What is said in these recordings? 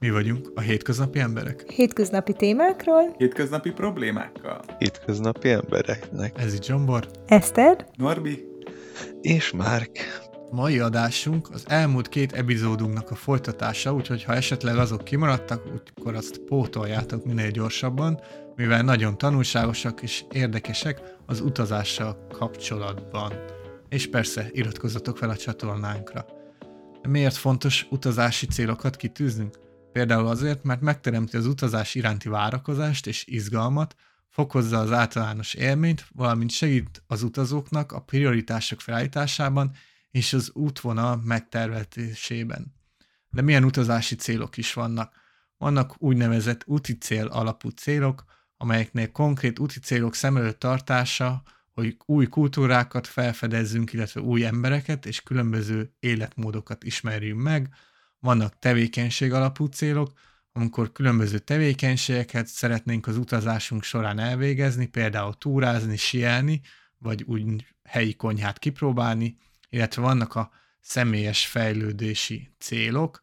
Mi vagyunk a hétköznapi emberek. Hétköznapi témákról. Hétköznapi problémákkal. Hétköznapi embereknek. Ez itt Zsombor. Eszter. Norbi. És Márk. Mai adásunk az elmúlt két epizódunknak a folytatása, úgyhogy ha esetleg azok kimaradtak, akkor azt pótoljátok minél gyorsabban, mivel nagyon tanulságosak és érdekesek az utazással kapcsolatban. És persze iratkozzatok fel a csatornánkra. Miért fontos utazási célokat kitűznünk? Például azért, mert megteremti az utazás iránti várakozást és izgalmat, fokozza az általános élményt, valamint segít az utazóknak a prioritások felállításában és az útvonal megtervezésében. De milyen utazási célok is vannak? Vannak úgynevezett úti cél alapú célok, amelyeknél konkrét úti célok szem előtt tartása, hogy új kultúrákat felfedezzünk, illetve új embereket és különböző életmódokat ismerjünk meg, vannak tevékenység alapú célok, amikor különböző tevékenységeket szeretnénk az utazásunk során elvégezni, például túrázni, sielni, vagy úgy helyi konyhát kipróbálni, illetve vannak a személyes fejlődési célok,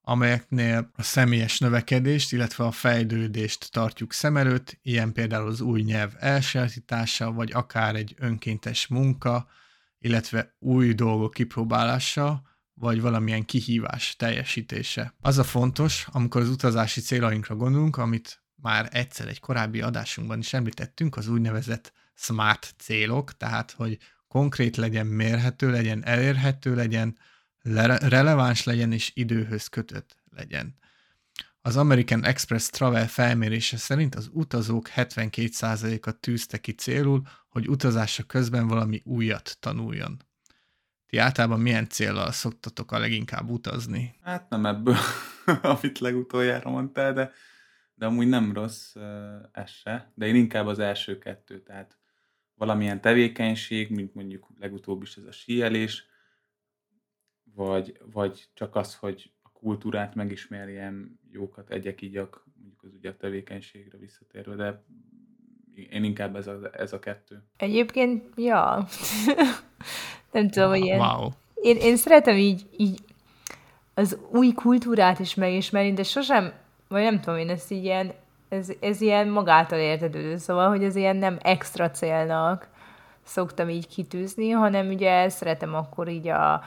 amelyeknél a személyes növekedést, illetve a fejlődést tartjuk szem előtt, ilyen például az új nyelv elsajátítása, vagy akár egy önkéntes munka, illetve új dolgok kipróbálása, vagy valamilyen kihívás teljesítése. Az a fontos, amikor az utazási célainkra gondolunk, amit már egyszer egy korábbi adásunkban is említettünk, az úgynevezett smart célok, tehát hogy konkrét legyen, mérhető legyen, elérhető legyen, releváns legyen és időhöz kötött legyen. Az American Express Travel felmérése szerint az utazók 72%-a tűzte ki célul, hogy utazása közben valami újat tanuljon. Ti általában milyen célral szoktatok a leginkább utazni? Hát nem ebből, amit legutoljára mondtál, de, de amúgy nem rossz ez se. De én inkább az első kettő, tehát valamilyen tevékenység, mint mondjuk legutóbb is ez a síelés, vagy, vagy csak az, hogy a kultúrát megismerjem, jókat egyek, igyak, mondjuk az ugye a tevékenységre visszatérve, de én inkább ez a, ez a kettő. Egyébként, ja. Nem tudom, hogy ilyen... Wow. Én, én szeretem így, így az új kultúrát is megismerni, de sosem, vagy nem tudom én, ezt így ilyen, ez, ez ilyen magától értetődő, szóval, hogy ez ilyen nem extra célnak szoktam így kitűzni, hanem ugye szeretem akkor így a,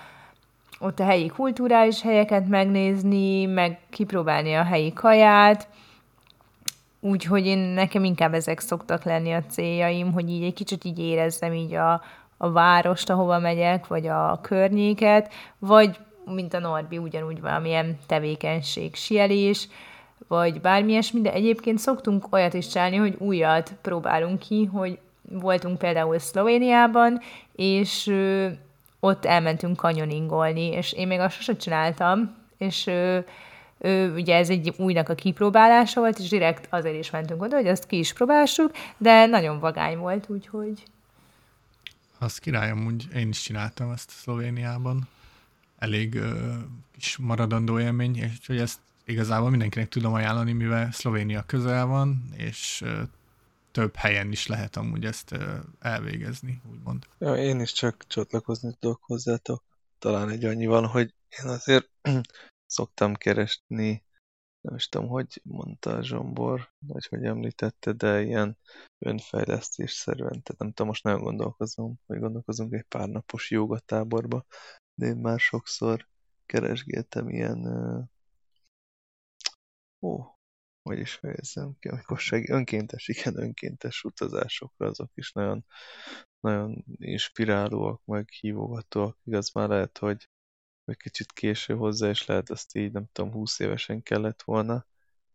ott a helyi kulturális helyeket megnézni, meg kipróbálni a helyi kaját, úgyhogy én nekem inkább ezek szoktak lenni a céljaim, hogy így egy kicsit így érezzem így a, a várost, ahova megyek, vagy a környéket, vagy mint a Norbi, ugyanúgy valamilyen tevékenység, sielés, vagy bármi ilyesmi, de egyébként szoktunk olyat is csinálni, hogy újat próbálunk ki, hogy voltunk például Szlovéniában, és ö, ott elmentünk kanyoningolni, és én még azt sosem csináltam, és ö, ö, ugye ez egy újnak a kipróbálása volt, és direkt azért is mentünk oda, hogy azt ki is próbálsuk, de nagyon vagány volt, úgyhogy az király, amúgy én is csináltam ezt Szlovéniában. Elég ö, kis maradandó élmény, és hogy ezt igazából mindenkinek tudom ajánlani, mivel Szlovénia közel van, és ö, több helyen is lehet amúgy ezt ö, elvégezni, úgymond. Ja, én is csak csatlakozni tudok hozzátok. Talán egy annyi van, hogy én azért szoktam keresni nem is tudom, hogy mondta Zsombor, vagy hogy említette, de ilyen önfejlesztés szerűen, tehát nem tudom, most nagyon gondolkozom, vagy gondolkozunk egy pár napos jogatáborba, de én már sokszor keresgéltem ilyen ó, hogy is fejezzem ki, amikor seg... önkéntes, igen, önkéntes utazásokra, azok is nagyon, nagyon inspirálóak, meg hívogatóak. Igaz, már lehet, hogy vagy kicsit késő hozzá, és lehet azt így, nem tudom, 20 évesen kellett volna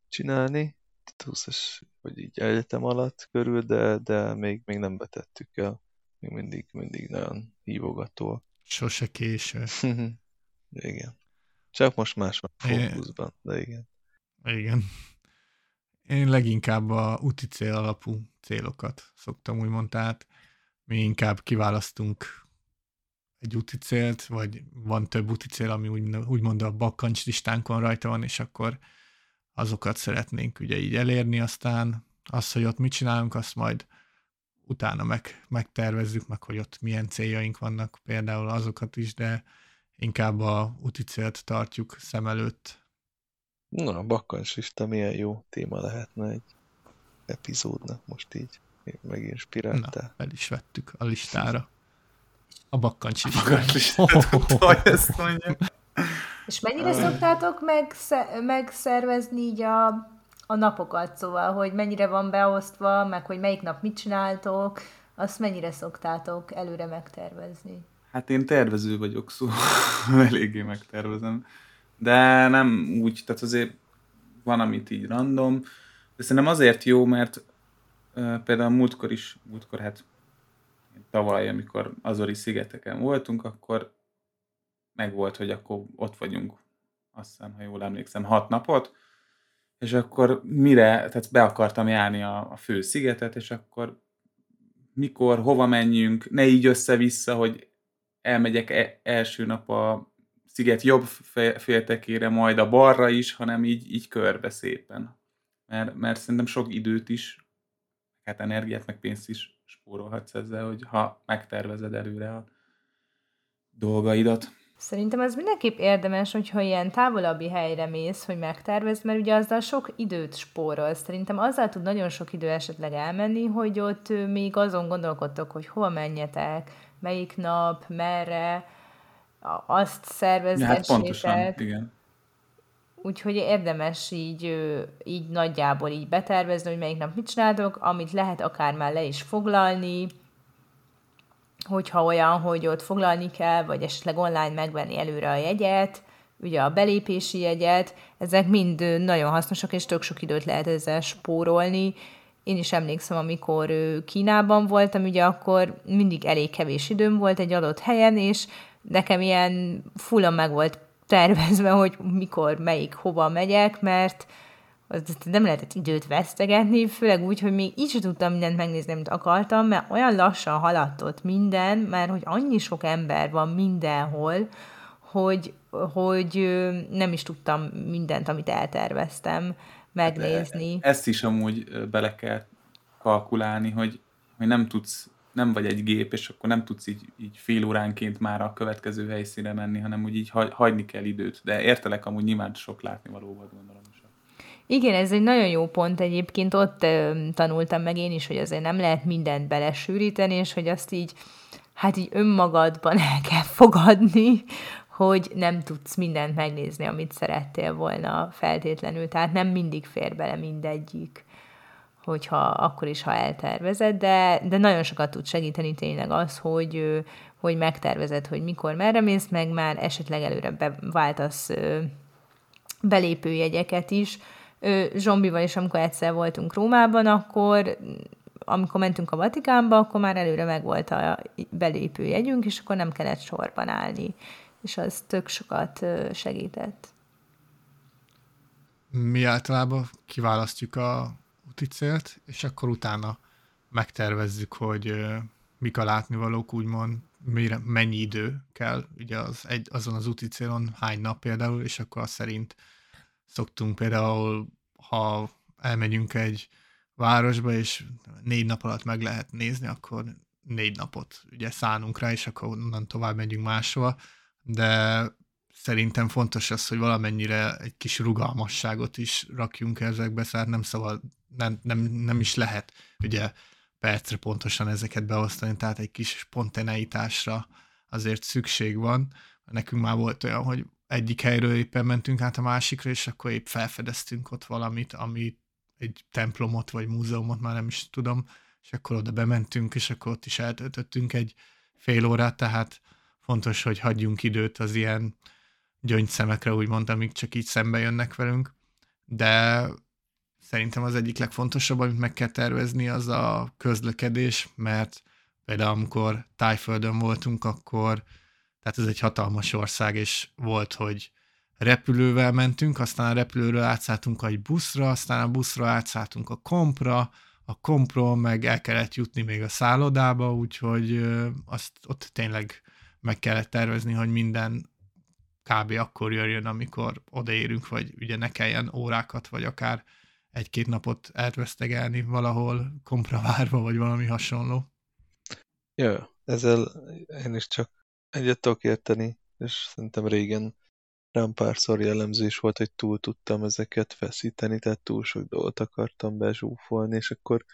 csinálni, tehát 20 vagy így egyetem alatt körül, de, de még, még nem betettük el. Még mindig, mindig nagyon hívogató. Sose késő. igen. Csak most más van fókuszban, de igen. Igen. Én leginkább a úti cél alapú célokat szoktam úgymond, tehát mi inkább kiválasztunk egy úti célt, vagy van több úti cél, ami úgy, úgymond a bakkancs listánkon rajta van, és akkor azokat szeretnénk ugye így elérni, aztán az, hogy ott mit csinálunk, azt majd utána meg, megtervezzük, meg hogy ott milyen céljaink vannak, például azokat is, de inkább a úti célt tartjuk szem előtt. Na, a bakkancslista milyen jó téma lehetne egy epizódnak most így. Meginspiráltál. Na, el is vettük a listára. A bakkancs is. Bakkancslistát, ezt mondja. És mennyire szoktátok megsze- megszervezni így a, a napokat, szóval, hogy mennyire van beosztva, meg hogy melyik nap mit csináltok, azt mennyire szoktátok előre megtervezni? Hát én tervező vagyok, szóval eléggé megtervezem. De nem úgy, tehát azért van, amit így random, de szerintem azért jó, mert uh, például múltkor is, múltkor hát tavaly, amikor Azori szigeteken voltunk, akkor meg volt, hogy akkor ott vagyunk, azt hiszem, ha jól emlékszem, hat napot, és akkor mire, tehát be akartam járni a, a fő szigetet, és akkor mikor, hova menjünk, ne így össze-vissza, hogy elmegyek e- első nap a sziget jobb féltekére, majd a balra is, hanem így, így körbe szépen. Mert, mert szerintem sok időt is, hát energiát, meg pénzt is spórolhatsz ezzel, hogy ha megtervezed előre a dolgaidat. Szerintem az mindenképp érdemes, hogyha ilyen távolabbi helyre mész, hogy megtervezd, mert ugye azzal sok időt spórolsz. Szerintem azzal tud nagyon sok idő esetleg elmenni, hogy ott még azon gondolkodtok, hogy hova menjetek, melyik nap, merre, azt szervezgessétek. Hát pontosan, igen. Úgyhogy érdemes így, így nagyjából így betervezni, hogy melyik nap mit csináltok, amit lehet akár már le is foglalni, hogyha olyan, hogy ott foglalni kell, vagy esetleg online megvenni előre a jegyet, ugye a belépési jegyet, ezek mind nagyon hasznosak, és tök sok időt lehet ezzel spórolni. Én is emlékszem, amikor Kínában voltam, ugye akkor mindig elég kevés időm volt egy adott helyen, és nekem ilyen fullan meg volt tervezve, hogy mikor, melyik, hova megyek, mert nem lehetett időt vesztegetni, főleg úgy, hogy még így sem tudtam mindent megnézni, amit akartam, mert olyan lassan haladt ott minden, mert hogy annyi sok ember van mindenhol, hogy, hogy nem is tudtam mindent, amit elterveztem megnézni. Hát, ezt is amúgy bele kell kalkulálni, hogy, hogy nem tudsz nem vagy egy gép, és akkor nem tudsz így, így fél óránként már a következő helyszínre menni, hanem úgy így hagyni kell időt. De értelek amúgy nyilván sok látni valóban gondolom. Igen, ez egy nagyon jó pont egyébként, ott ö, tanultam meg én is, hogy azért nem lehet mindent belesűríteni, és hogy azt így, hát így önmagadban el kell fogadni, hogy nem tudsz mindent megnézni, amit szerettél volna feltétlenül, tehát nem mindig fér bele mindegyik hogyha akkor is, ha eltervezed, de, de nagyon sokat tud segíteni tényleg az, hogy, hogy megtervezed, hogy mikor merre mész, meg már esetleg előre beváltasz belépőjegyeket is, Zsombival is, amikor egyszer voltunk Rómában, akkor amikor mentünk a Vatikánba, akkor már előre megvolt a belépő jegyünk, és akkor nem kellett sorban állni. És az tök sokat segített. Mi általában kiválasztjuk a úti célt, és akkor utána megtervezzük, hogy mik a látnivalók, úgymond mire, mennyi idő kell ugye az egy, azon az úti célon, hány nap például, és akkor az szerint szoktunk például, ha elmegyünk egy városba, és négy nap alatt meg lehet nézni, akkor négy napot ugye szánunk rá, és akkor onnan tovább megyünk máshova, de szerintem fontos az, hogy valamennyire egy kis rugalmasságot is rakjunk ezekbe, szóval nem szabad, nem, nem, nem is lehet ugye percre pontosan ezeket beosztani, tehát egy kis spontaneitásra azért szükség van. Nekünk már volt olyan, hogy egyik helyről éppen mentünk át a másikra, és akkor épp felfedeztünk ott valamit, ami egy templomot vagy múzeumot, már nem is tudom, és akkor oda bementünk, és akkor ott is eltöltöttünk egy fél órát, tehát fontos, hogy hagyjunk időt az ilyen gyöngyszemekre, úgymond, amik csak így szembe jönnek velünk, de szerintem az egyik legfontosabb, amit meg kell tervezni, az a közlekedés, mert például amikor Tájföldön voltunk, akkor tehát ez egy hatalmas ország, és volt, hogy repülővel mentünk, aztán a repülőről átszálltunk egy buszra, aztán a buszra átszálltunk a kompra, a kompról meg el kellett jutni még a szállodába, úgyhogy azt ott tényleg meg kellett tervezni, hogy minden kb. akkor jöjjön, amikor odaérünk, vagy ugye ne kelljen órákat, vagy akár egy-két napot elvesztegelni valahol kompravárva, vagy valami hasonló. Jó, ezzel én is csak egyet tudok érteni, és szerintem régen rám párszor jellemző is volt, hogy túl tudtam ezeket feszíteni, tehát túl sok dolgot akartam bezsúfolni, és akkor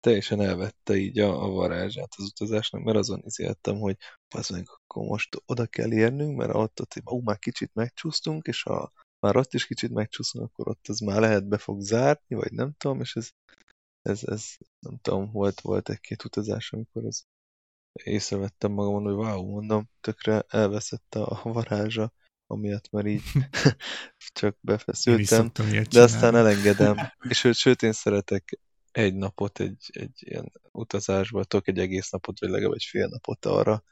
teljesen elvette így a, a varázsát az utazásnak, mert azon izéltem, hogy az meg akkor most oda kell érnünk, mert ott, ott ó, már kicsit megcsúsztunk, és ha már ott is kicsit megcsúszunk, akkor ott az már lehet be fog zárni, vagy nem tudom, és ez, ez, ez nem tudom, volt, volt egy-két utazás, amikor ez észrevettem magamon, hogy wow, mondom, tökre elveszett a varázsa, amiatt már így csak befeszültem, de aztán elengedem, és sőt, sőt én szeretek egy napot egy, egy ilyen utazásba, tudok egy egész napot, vagy legalább egy fél napot arra,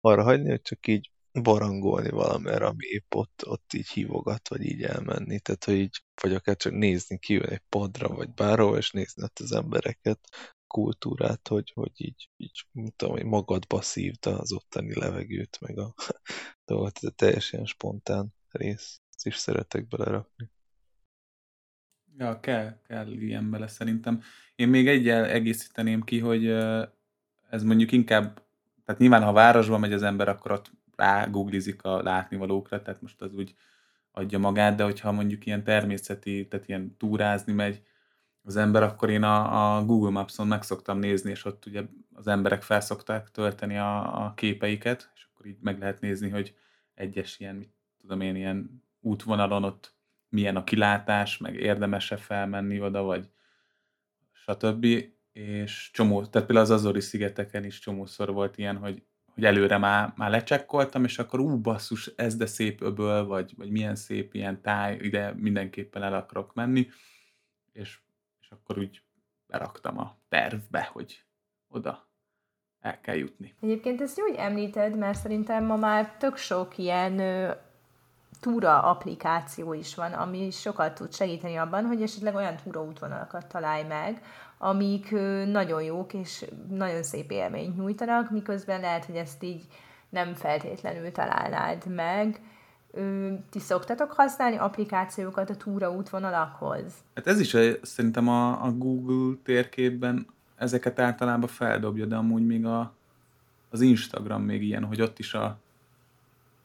arra hagyni, hogy csak így barangolni valamire, ami épp ott, ott így hívogat, vagy így elmenni. Tehát, hogy így, vagy akár csak nézni ki egy padra, vagy bárhol, és nézni ott az embereket, kultúrát, hogy, hogy így, így tudom, hogy magadba szívta az ottani levegőt, meg a dolgot, ez teljesen spontán rész. Ezt is szeretek belerakni. Ja, kell, kell ilyen bele szerintem. Én még egyel egészíteném ki, hogy ez mondjuk inkább, tehát nyilván ha városba megy az ember, akkor ott rá googlizik a látnivalókra, tehát most az úgy adja magát, de hogyha mondjuk ilyen természeti, tehát ilyen túrázni megy az ember, akkor én a, a Google Maps-on meg szoktam nézni, és ott ugye az emberek felszokták tölteni a, a képeiket, és akkor így meg lehet nézni, hogy egyes ilyen, mit tudom én, ilyen útvonalon ott milyen a kilátás, meg érdemes-e felmenni oda, vagy stb. És csomó, tehát például az Azori szigeteken is csomószor volt ilyen, hogy, hogy előre már, már lecsekkoltam, és akkor ú, basszus, ez de szép öböl, vagy, vagy milyen szép ilyen táj, ide mindenképpen el akarok menni, és, és akkor úgy beraktam a tervbe, hogy oda el kell jutni. Egyébként ezt úgy említed, mert szerintem ma már tök sok ilyen túra applikáció is van, ami sokat tud segíteni abban, hogy esetleg olyan túraútvonalakat találj meg, amik nagyon jók és nagyon szép élményt nyújtanak, miközben lehet, hogy ezt így nem feltétlenül találnád meg. Ti szoktatok használni applikációkat a túraútvonalakhoz? Hát ez is szerintem a, a Google térképben ezeket általában feldobja, de amúgy még a, az Instagram még ilyen, hogy ott is a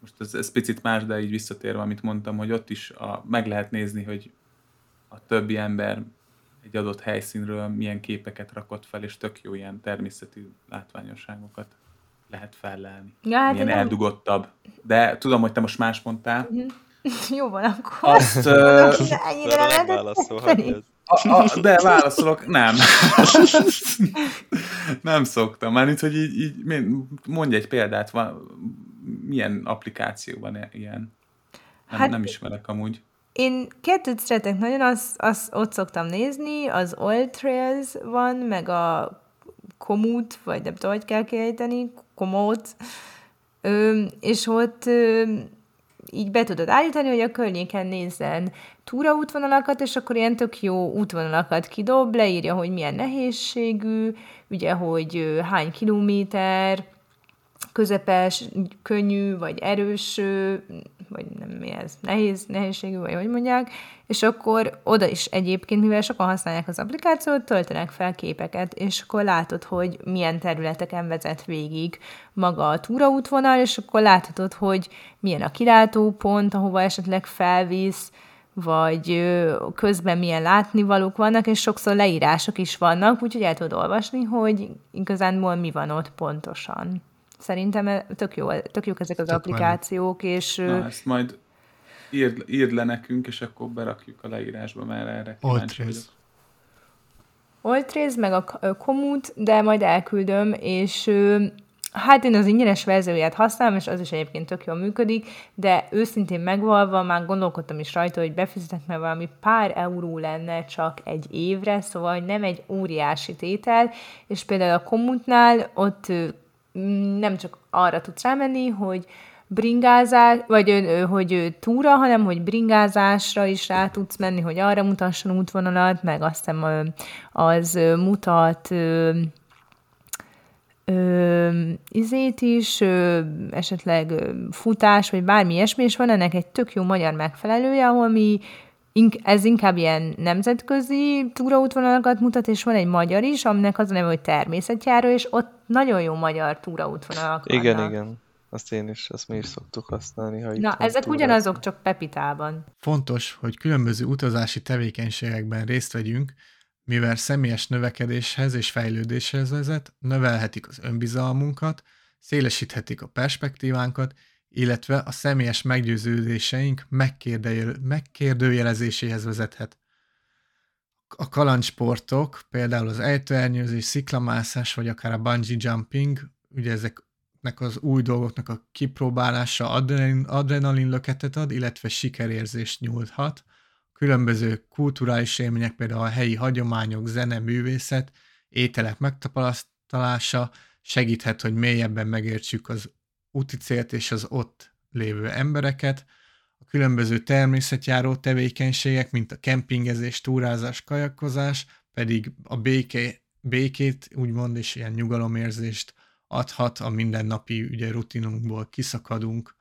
most ez, ez picit más, de így visszatérve, amit mondtam, hogy ott is a, meg lehet nézni, hogy a többi ember egy adott helyszínről milyen képeket rakott fel, és tök jó ilyen természeti látványosságokat lehet fellelni. Ja, hát milyen eldugottabb. De tudom, hogy te most más mondtál. Mhm. Jó van, akkor. Azt... Uh, a, a, de válaszolok, nem. nem szoktam. Mármint, hogy így, így mondj egy példát, van, milyen applikációban ilyen? Nem, hát, nem ismerek amúgy. Én kettőt szeretek nagyon, azt az ott szoktam nézni, az Oil Trails van, meg a Komut, vagy nem tudom, hogy kell kiejteni, Komót, és ott ö, így be tudod állítani, hogy a környéken nézzen túraútvonalakat, és akkor ilyen tök jó útvonalakat kidob, leírja, hogy milyen nehézségű, ugye, hogy hány kilométer, közepes, könnyű, vagy erős, vagy nem mi ez, nehéz, nehézségű, vagy hogy mondják, és akkor oda is egyébként, mivel sokan használják az applikációt, töltenek fel képeket, és akkor látod, hogy milyen területeken vezet végig maga a túraútvonal, és akkor láthatod, hogy milyen a kilátópont, ahova esetleg felvisz, vagy közben milyen látnivalók vannak, és sokszor leírások is vannak, úgyhogy el tudod olvasni, hogy igazánból mi van ott pontosan. Szerintem tök, jó, tök jók ezek az tök applikációk, menő. és... Na, ezt majd írd, írd le nekünk, és akkor berakjuk a leírásba, mert erre kíváncsi Oltréz, meg a Komut, de majd elküldöm, és hát én az ingyenes verzióját használom, és az is egyébként tök jól működik, de őszintén megvalva már gondolkodtam is rajta, hogy befizetek, mert valami pár euró lenne csak egy évre, szóval nem egy óriási tétel, és például a Komutnál ott nem csak arra tudsz rámenni, hogy bringázás, vagy hogy túra, hanem hogy bringázásra is rá tudsz menni, hogy arra mutasson útvonalat, meg aztán az mutat izét is, esetleg futás, vagy bármi ilyesmi, és van ennek egy tök jó magyar megfelelője, ahol mi ez inkább ilyen nemzetközi túraútvonalakat mutat, és van egy magyar is, aminek az a neve, hogy természetjáró, és ott nagyon jó magyar túraútvonalak Igen, vannak. igen. Azt én is, azt mi is szoktuk használni. Ha itt Na, ezek túrázunk. ugyanazok, csak Pepitában. Fontos, hogy különböző utazási tevékenységekben részt vegyünk, mivel személyes növekedéshez és fejlődéshez vezet, növelhetik az önbizalmunkat, szélesíthetik a perspektívánkat, illetve a személyes meggyőződéseink megkérdőjel- megkérdőjelezéséhez vezethet. A kalandsportok, például az ejtőernyőzés, sziklamászás, vagy akár a bungee jumping, ugye ezeknek az új dolgoknak a kipróbálása adrenalin, adrenalin löketet ad, illetve sikerérzést nyújthat. Különböző kulturális élmények, például a helyi hagyományok, zene, művészet, ételek megtapasztalása segíthet, hogy mélyebben megértsük az úti célt és az ott lévő embereket. A különböző természetjáró tevékenységek, mint a kempingezés, túrázás, kajakozás, pedig a béké, békét, úgymond, és ilyen nyugalomérzést adhat, a mindennapi ugye, rutinunkból kiszakadunk.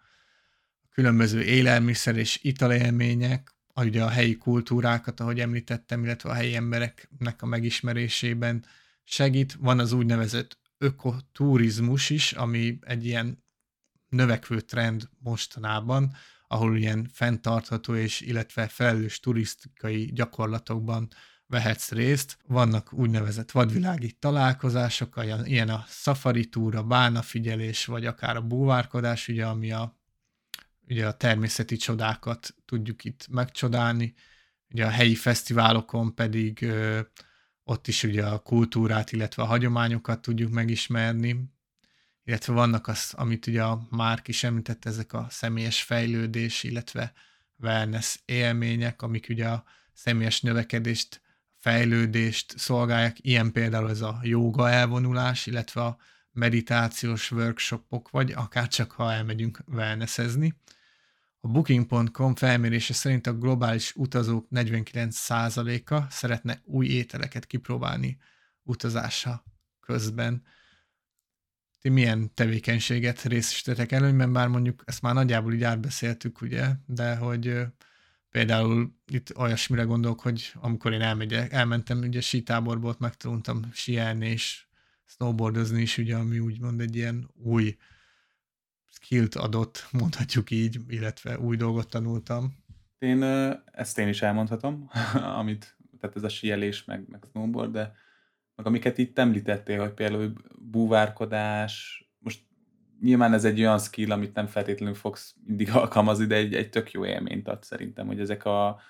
A különböző élelmiszer és italélmények, a- ugye a helyi kultúrákat, ahogy említettem, illetve a helyi embereknek a megismerésében segít. Van az úgynevezett ökoturizmus is, ami egy ilyen növekvő trend mostanában, ahol ilyen fenntartható és illetve felelős turisztikai gyakorlatokban vehetsz részt. Vannak úgynevezett vadvilági találkozások, ilyen a safari túra, bánafigyelés, vagy akár a búvárkodás, ugye, ami a, ugye a természeti csodákat tudjuk itt megcsodálni. Ugye a helyi fesztiválokon pedig ö, ott is ugye a kultúrát, illetve a hagyományokat tudjuk megismerni, illetve vannak az, amit ugye a Márk is említett, ezek a személyes fejlődés, illetve wellness élmények, amik ugye a személyes növekedést, fejlődést szolgálják, ilyen például ez a jóga elvonulás, illetve a meditációs workshopok, vagy akár csak ha elmegyünk wellnessezni. A Booking.com felmérése szerint a globális utazók 49%-a szeretne új ételeket kipróbálni utazása közben. Ti milyen tevékenységet részesítetek előnyben, bár mondjuk ezt már nagyjából így átbeszéltük, ugye, de hogy például itt olyasmire gondolok, hogy amikor én elmegyek, elmentem ugye sítáborba, ott megtanultam síelni és snowboardozni is, ugye, ami úgymond egy ilyen új skillt adott, mondhatjuk így, illetve új dolgot tanultam. Én ezt én is elmondhatom, amit, tehát ez a sielés, meg, meg snowboard, de meg amiket itt említettél, hogy például búvárkodás, most nyilván ez egy olyan skill, amit nem feltétlenül fogsz mindig alkalmazni, de egy, egy tök jó élményt ad szerintem, hogy ezek a,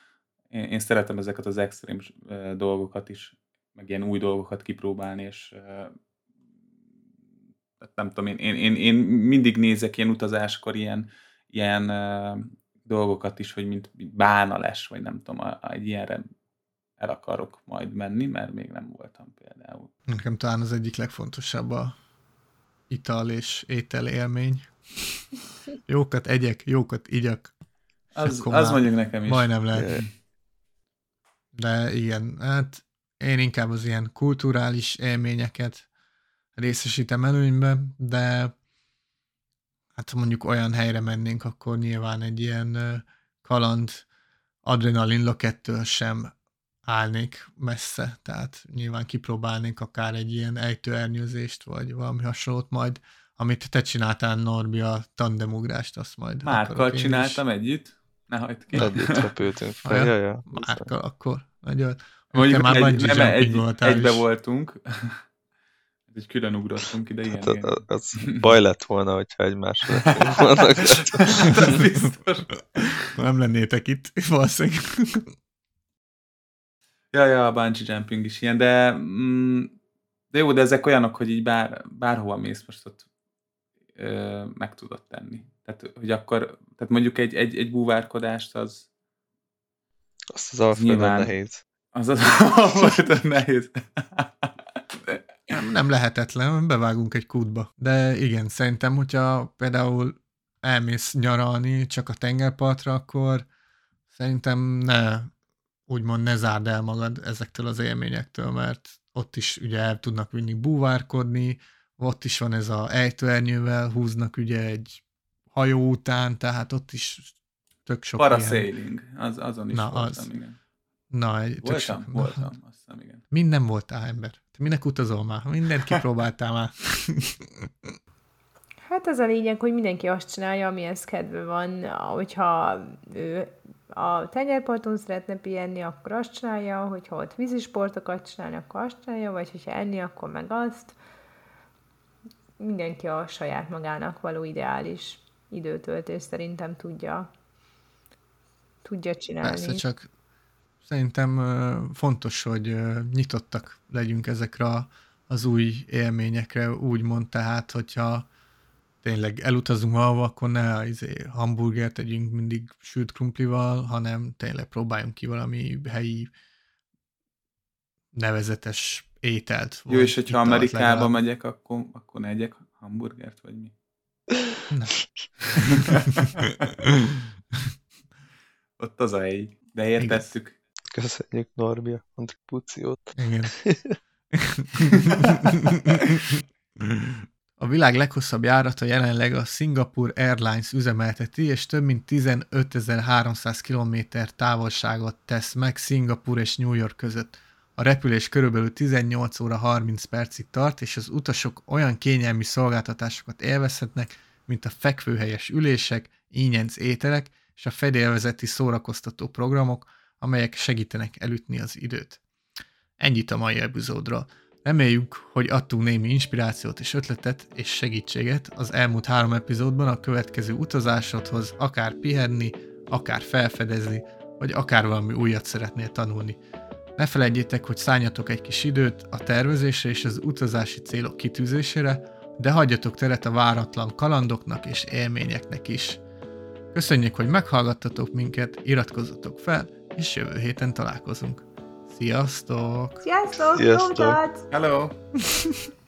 én, szeretem ezeket az extrém dolgokat is, meg ilyen új dolgokat kipróbálni, és nem tudom, én, én, én, én mindig nézek ilyen utazáskor ilyen, ilyen dolgokat is, hogy mint, mint bánales, vagy nem tudom, egy ilyenre el akarok majd menni, mert még nem voltam például. Nekem talán az egyik legfontosabb a ital és étel élmény. Jókat egyek, jókat igyak. Az, az mondjuk nekem is. Majdnem lehet. De igen, hát én inkább az ilyen kulturális élményeket részesítem előnybe, de hát mondjuk olyan helyre mennénk, akkor nyilván egy ilyen kaland adrenalin lökettől sem állnék messze, tehát nyilván kipróbálnék akár egy ilyen ejtőernyőzést, vagy valami hasonlót majd, amit te csináltál, Norbi, a tandemugrást, azt majd Márkkal én is. csináltam együtt, ne hagyd ki. Együtt fel. Ja, ja. Márkkal akkor. Nagyon. Mondjuk már egy, nem, egy, voltál egybe is. voltunk. egy külön ugrottunk ide, igen. Hát igen. az, az baj lett volna, hogyha egymásra volna. Ez biztos. Nem lennétek itt, valószínűleg. Ja, ja, a bungee jumping is ilyen, de, mm, de jó, de ezek olyanok, hogy így bár, bárhova mész, most ott ö, meg tudod tenni. Tehát, hogy akkor, tehát mondjuk egy, egy, egy búvárkodást az, Azt az Alfredon Nyilván. nehéz. az az volt nehéz. Nem, nem lehetetlen, bevágunk egy kútba. De igen, szerintem, hogyha például elmész nyaralni csak a tengerpartra, akkor szerintem ne, úgymond ne zárd el magad ezektől az élményektől, mert ott is ugye el tudnak vinni búvárkodni, ott is van ez a ejtőernyővel, húznak ugye egy hajó után, tehát ott is tök sok ilyen... Parasailing, az, azon is Na, voltam, az. igen. Na, egy, tök Voltam? sok, na, Voltam, azt hiszem, igen. Minden voltál ember. Te minek utazol már? Mindent kipróbáltál már. Hát az a lényeg, hogy mindenki azt csinálja, amihez kedve van. Hogyha ő a tengerparton szeretne pihenni, akkor azt csinálja, hogyha ott vízisportokat csinálni, akkor azt csinálja, vagy hogyha enni, akkor meg azt. Mindenki a saját magának való ideális időtöltés szerintem tudja, tudja csinálni. Persze, csak szerintem fontos, hogy nyitottak legyünk ezekre az új élményekre, úgymond tehát, hogyha tényleg elutazunk valahova, akkor ne izé, hamburgert tegyünk mindig sült krumplival, hanem tényleg próbáljunk ki valami helyi nevezetes ételt. Jó, és hogyha Amerikába legalább. megyek, akkor, akkor ne egyek hamburgert, vagy mi? Nem. Ott az a hely. De értettük. Köszönjük Norbi a kontribúciót. Igen. A világ leghosszabb járata jelenleg a Singapore Airlines üzemelteti, és több mint 15.300 km távolságot tesz meg Singapur és New York között. A repülés körülbelül 18 óra 30 percig tart, és az utasok olyan kényelmi szolgáltatásokat élvezhetnek, mint a fekvőhelyes ülések, ínyenc ételek és a fedélvezeti szórakoztató programok, amelyek segítenek elütni az időt. Ennyit a mai epizódról. Reméljük, hogy adtunk némi inspirációt és ötletet és segítséget az elmúlt három epizódban a következő utazásodhoz, akár pihenni, akár felfedezni, vagy akár valami újat szeretnél tanulni. Ne felejtjétek, hogy szálljatok egy kis időt a tervezésre és az utazási célok kitűzésére, de hagyjatok teret a váratlan kalandoknak és élményeknek is. Köszönjük, hogy meghallgattatok minket, iratkozzatok fel, és jövő héten találkozunk. Sziasztok! Sziasztok! Sziasztok! Hello!